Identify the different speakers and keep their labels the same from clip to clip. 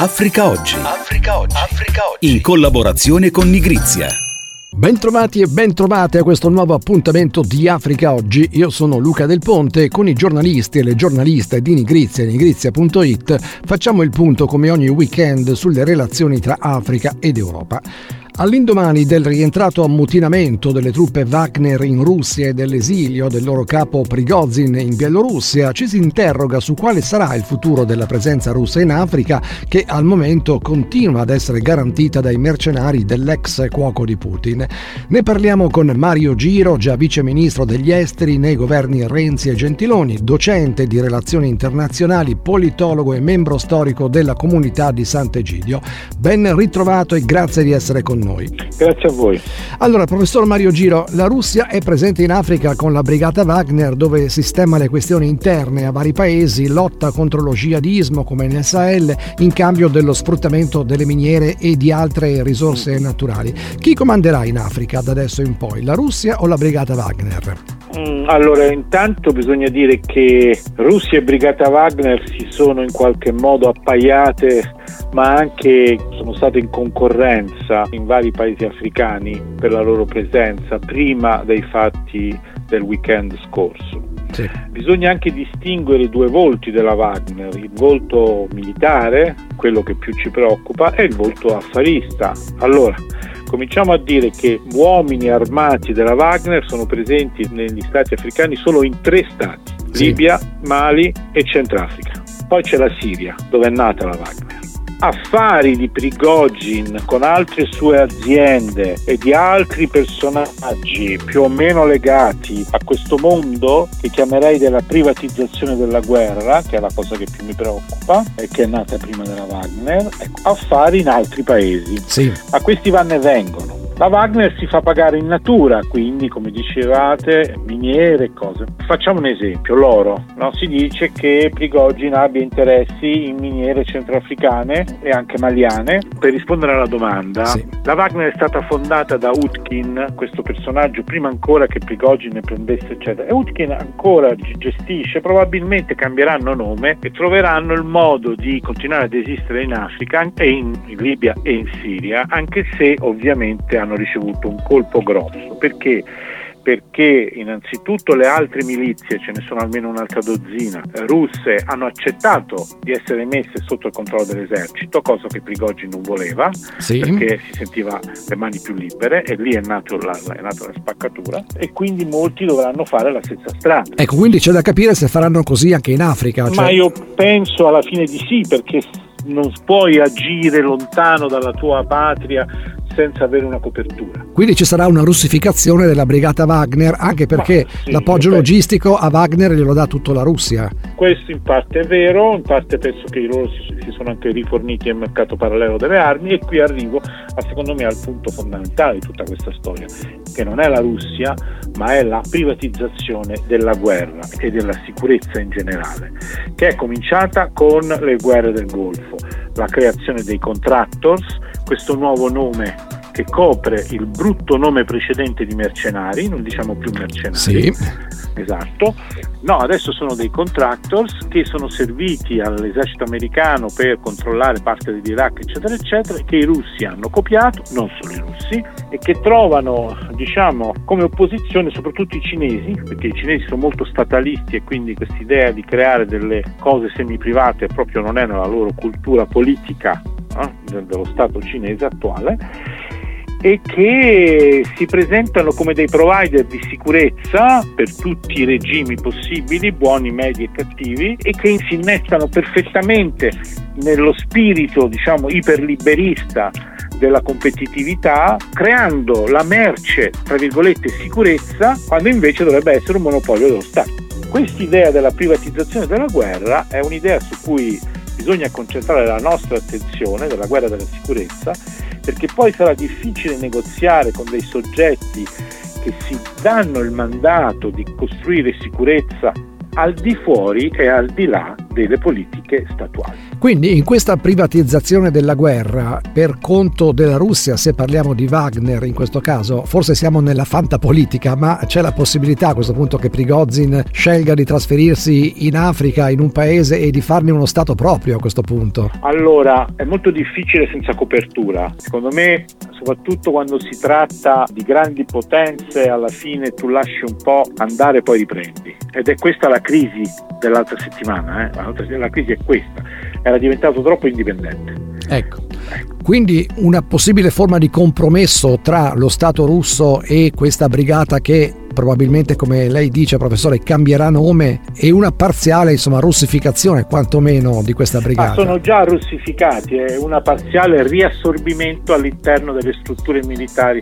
Speaker 1: Africa Oggi. Africa Oggi. Africa Oggi. In collaborazione con Nigrizia.
Speaker 2: Bentrovati e bentrovate a questo nuovo appuntamento di Africa Oggi. Io sono Luca Del Ponte e con i giornalisti e le giornaliste di Nigrizia e nigrizia.it facciamo il punto come ogni weekend sulle relazioni tra Africa ed Europa. All'indomani del rientrato ammutinamento delle truppe Wagner in Russia e dell'esilio del loro capo Prigozhin in Bielorussia, ci si interroga su quale sarà il futuro della presenza russa in Africa che al momento continua ad essere garantita dai mercenari dell'ex cuoco di Putin. Ne parliamo con Mario Giro, già vice ministro degli esteri nei governi Renzi e Gentiloni, docente di relazioni internazionali, politologo e membro storico della comunità di Sant'Egidio. Ben ritrovato e grazie di essere con noi noi.
Speaker 3: Grazie a voi.
Speaker 2: Allora, professor Mario Giro, la Russia è presente in Africa con la brigata Wagner dove sistema le questioni interne a vari paesi, lotta contro lo jihadismo come nel Sahel in cambio dello sfruttamento delle miniere e di altre risorse naturali. Chi comanderà in Africa da adesso in poi, la Russia o la brigata Wagner?
Speaker 3: Mm, allora, intanto bisogna dire che Russia e Brigata Wagner si sono in qualche modo appaiate, ma anche sono state in concorrenza in vari paesi africani per la loro presenza prima dei fatti del weekend scorso. Sì. Bisogna anche distinguere due volti della Wagner, il volto militare, quello che più ci preoccupa, e il volto affarista. Allora, cominciamo a dire che uomini armati della Wagner sono presenti negli stati africani solo in tre stati, sì. Libia, Mali e Centrafrica. Poi c'è la Siria, dove è nata la Wagner affari di Prigogine con altre sue aziende e di altri personaggi più o meno legati a questo mondo che chiamerei della privatizzazione della guerra, che è la cosa che più mi preoccupa e che è nata prima della Wagner, ecco, affari in altri paesi. Sì. A questi vanno e vengono. La Wagner si fa pagare in natura, quindi come dicevate, miniere e cose. Facciamo un esempio, l'oro. No? Si dice che Prigogine abbia interessi in miniere centroafricane e anche maliane. Per rispondere alla domanda, sì. la Wagner è stata fondata da Utkin, questo personaggio, prima ancora che Prigogine prendesse eccetera. E Utkin ancora gestisce, probabilmente cambieranno nome e troveranno il modo di continuare ad esistere in Africa e in, in Libia e in Siria, anche se ovviamente hanno hanno ricevuto un colpo grosso. Perché? perché innanzitutto le altre milizie, ce ne sono almeno un'altra dozzina, russe hanno accettato di essere messe sotto il controllo dell'esercito, cosa che Prigogine non voleva, sì. perché si sentiva le mani più libere e lì è, nato la, è nata la spaccatura e quindi molti dovranno fare la stessa strada.
Speaker 2: Ecco, quindi c'è da capire se faranno così anche in Africa.
Speaker 3: Cioè... Ma io penso alla fine di sì, perché non puoi agire lontano dalla tua patria senza avere una copertura.
Speaker 2: Quindi ci sarà una russificazione della brigata Wagner, anche perché sì, l'appoggio logistico a Wagner glielo dà tutta la Russia.
Speaker 3: Questo in parte è vero, in parte penso che loro si, si sono anche riforniti al mercato parallelo delle armi e qui arrivo a secondo me al punto fondamentale di tutta questa storia, che non è la Russia, ma è la privatizzazione della guerra e della sicurezza in generale, che è cominciata con le guerre del Golfo, la creazione dei contractors, questo nuovo nome che copre il brutto nome precedente di mercenari, non diciamo più mercenari. Sì. Esatto. No, adesso sono dei contractors che sono serviti all'esercito americano per controllare parte dell'Iraq, eccetera, eccetera, che i russi hanno copiato, non solo i russi, e che trovano, diciamo, come opposizione soprattutto i cinesi, perché i cinesi sono molto statalisti e quindi questa idea di creare delle cose semi-private proprio non è nella loro cultura politica eh, dello Stato cinese attuale e che si presentano come dei provider di sicurezza per tutti i regimi possibili, buoni, medi e cattivi, e che si innestano perfettamente nello spirito, diciamo, iperliberista della competitività, creando la merce, tra virgolette, sicurezza, quando invece dovrebbe essere un monopolio dello Stato. Questa idea della privatizzazione della guerra è un'idea su cui bisogna concentrare la nostra attenzione, della guerra della sicurezza, perché poi sarà difficile negoziare con dei soggetti che si danno il mandato di costruire sicurezza al di fuori e al di là delle politiche statuali.
Speaker 2: Quindi in questa privatizzazione della guerra per conto della Russia, se parliamo di Wagner in questo caso, forse siamo nella fantapolitica, ma c'è la possibilità a questo punto che Prigozhin scelga di trasferirsi in Africa, in un paese e di farne uno Stato proprio a questo punto?
Speaker 3: Allora, è molto difficile senza copertura. Secondo me, soprattutto quando si tratta di grandi potenze, alla fine tu lasci un po' andare e poi riprendi. Ed è questa la crisi dell'altra settimana, eh? la crisi è questa, era diventato troppo indipendente.
Speaker 2: Ecco. Quindi una possibile forma di compromesso tra lo Stato russo e questa brigata che probabilmente come lei dice professore cambierà nome e una parziale insomma russificazione quantomeno di questa brigata.
Speaker 3: Ma sono già russificati, è una parziale riassorbimento all'interno delle strutture militari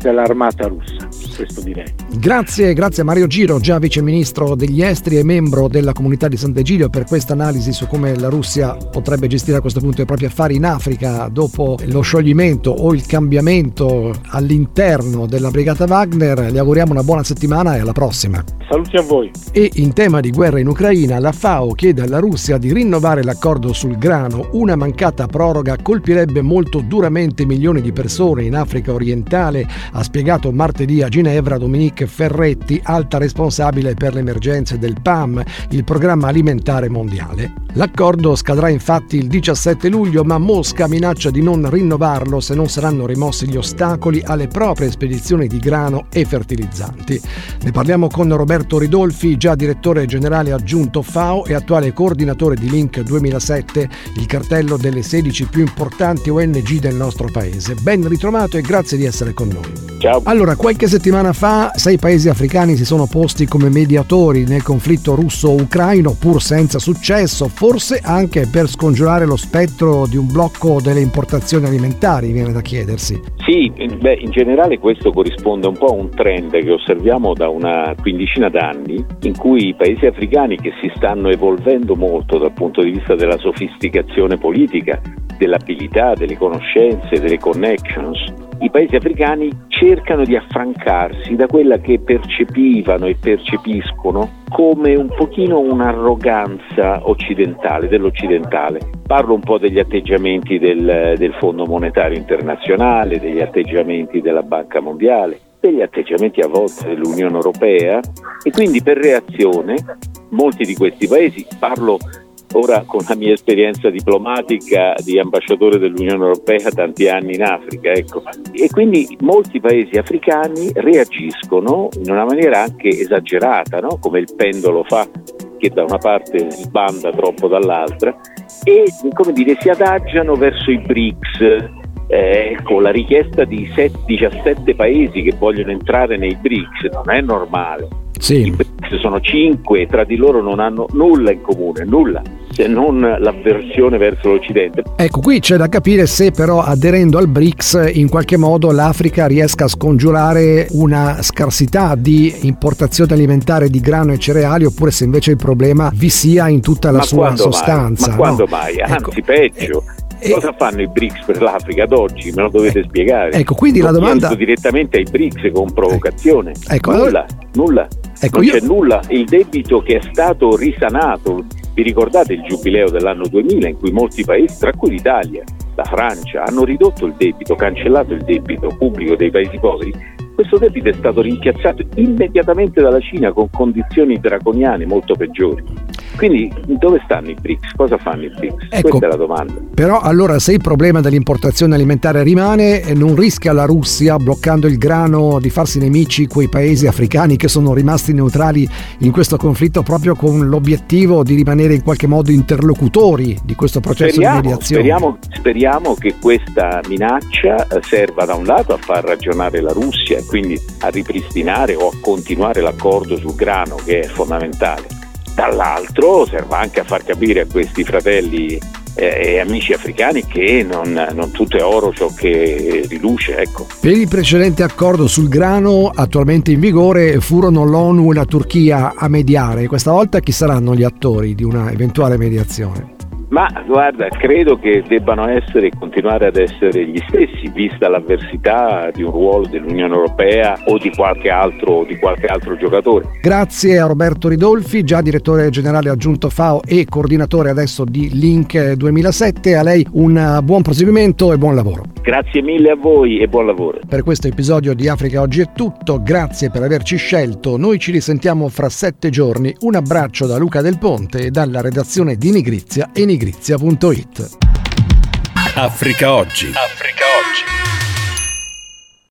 Speaker 3: dell'armata russa, questo direi.
Speaker 2: Grazie, grazie a Mario Giro, già vice ministro degli esteri e membro della comunità di Sant'Egidio per questa analisi su come la Russia potrebbe gestire a questo punto i propri affari in Africa dopo lo scioglimento o il cambiamento all'interno della brigata Wagner. Gli auguriamo una buona settimana settimana e alla prossima.
Speaker 3: Saluti a voi.
Speaker 2: E in tema di guerra in Ucraina, la FAO chiede alla Russia di rinnovare l'accordo sul grano. Una mancata proroga colpirebbe molto duramente milioni di persone in Africa orientale, ha spiegato martedì a Ginevra Dominique Ferretti, alta responsabile per le emergenze del PAM, il programma alimentare mondiale. L'accordo scadrà infatti il 17 luglio, ma Mosca minaccia di non rinnovarlo se non saranno rimossi gli ostacoli alle proprie spedizioni di grano e fertilizzanti. Ne parliamo con Roberto Ridolfi, già direttore generale aggiunto FAO e attuale coordinatore di Link 2007, il cartello delle 16 più importanti ONG del nostro paese. Ben ritrovato e grazie di essere con noi.
Speaker 3: Ciao.
Speaker 2: Allora, qualche settimana fa sei paesi africani si sono posti come mediatori nel conflitto russo-ucraino, pur senza successo, forse anche per scongiurare lo spettro di un blocco delle importazioni alimentari, viene da chiedersi.
Speaker 4: Sì, beh, in generale questo corrisponde un po' a un trend che osserviamo da una quindicina d'anni, in cui i paesi africani che si stanno evolvendo molto dal punto di vista della sofisticazione politica, dell'abilità, delle conoscenze, delle connections, i paesi africani cercano di affrancarsi da quella che percepivano e percepiscono come un pochino un'arroganza occidentale, dell'occidentale. Parlo un po' degli atteggiamenti del, del Fondo Monetario Internazionale, degli atteggiamenti della Banca Mondiale, degli atteggiamenti a volte dell'Unione Europea e quindi per reazione molti di questi paesi, parlo ora con la mia esperienza diplomatica di ambasciatore dell'Unione Europea tanti anni in Africa, ecco. e quindi molti paesi africani reagiscono in una maniera anche esagerata, no? come il pendolo fa, che da una parte sbanda troppo dall'altra, e come dire, si adagiano verso i BRICS, eh, con la richiesta di 7, 17 paesi che vogliono entrare nei BRICS, non è normale.
Speaker 2: Sì.
Speaker 4: I BRICS sono 5 e tra di loro non hanno nulla in comune, nulla se non l'avversione verso l'Occidente.
Speaker 2: Ecco, qui c'è da capire se però aderendo al BRICS in qualche modo l'Africa riesca a scongiurare una scarsità di importazione alimentare di grano e cereali oppure se invece il problema vi sia in tutta la
Speaker 4: Ma
Speaker 2: sua sostanza.
Speaker 4: Mai? Ma quando
Speaker 2: no?
Speaker 4: mai? Anzi, ecco, peggio. Eh, Cosa fanno i BRICS per l'Africa ad oggi? Me lo dovete eh, spiegare.
Speaker 2: Ecco, quindi
Speaker 4: lo
Speaker 2: la domanda
Speaker 4: direttamente ai BRICS con provocazione.
Speaker 2: Ecco,
Speaker 4: nulla,
Speaker 2: allora...
Speaker 4: nulla.
Speaker 2: Ecco,
Speaker 4: non
Speaker 2: io...
Speaker 4: c'è nulla. Il debito che è stato risanato vi ricordate il giubileo dell'anno 2000 in cui molti paesi, tra cui l'Italia, la Francia, hanno ridotto il debito, cancellato il debito pubblico dei paesi poveri? Questo debito è stato rimpiazzato immediatamente dalla Cina con condizioni draconiane molto peggiori. Quindi dove stanno i BRICS? Cosa fanno i BRICS?
Speaker 2: Ecco,
Speaker 4: Questa è la domanda.
Speaker 2: Però allora se il problema dell'importazione alimentare rimane, non rischia la Russia, bloccando il grano, di farsi nemici quei paesi africani che sono rimasti neutrali in questo conflitto proprio con l'obiettivo di rimanere in qualche modo interlocutori di questo processo
Speaker 4: speriamo,
Speaker 2: di mediazione?
Speaker 4: Speriamo, speriamo che questa minaccia eh, serva da un lato a far ragionare la Russia e quindi a ripristinare o a continuare l'accordo sul grano che è fondamentale dall'altro serve anche a far capire a questi fratelli eh, e amici africani che non, non, tutto è oro ciò che riluce. Ecco.
Speaker 2: Per il precedente accordo sul grano attualmente in vigore furono l'ONU e la Turchia a mediare. Questa volta chi saranno gli attori di una eventuale mediazione?
Speaker 4: Ma guarda, credo che debbano essere e continuare ad essere gli stessi, vista l'avversità di un ruolo dell'Unione Europea o di qualche altro, di qualche altro giocatore.
Speaker 2: Grazie a Roberto Ridolfi, già direttore generale aggiunto FAO e coordinatore adesso di Link 2007. A lei un buon proseguimento e buon lavoro.
Speaker 4: Grazie mille a voi e buon lavoro.
Speaker 2: Per questo episodio di Africa Oggi è tutto, grazie per averci scelto. Noi ci risentiamo fra sette giorni. Un abbraccio da Luca Del Ponte e dalla redazione di Nigrizia e nigrizia.it.
Speaker 1: Africa Oggi. Africa Oggi.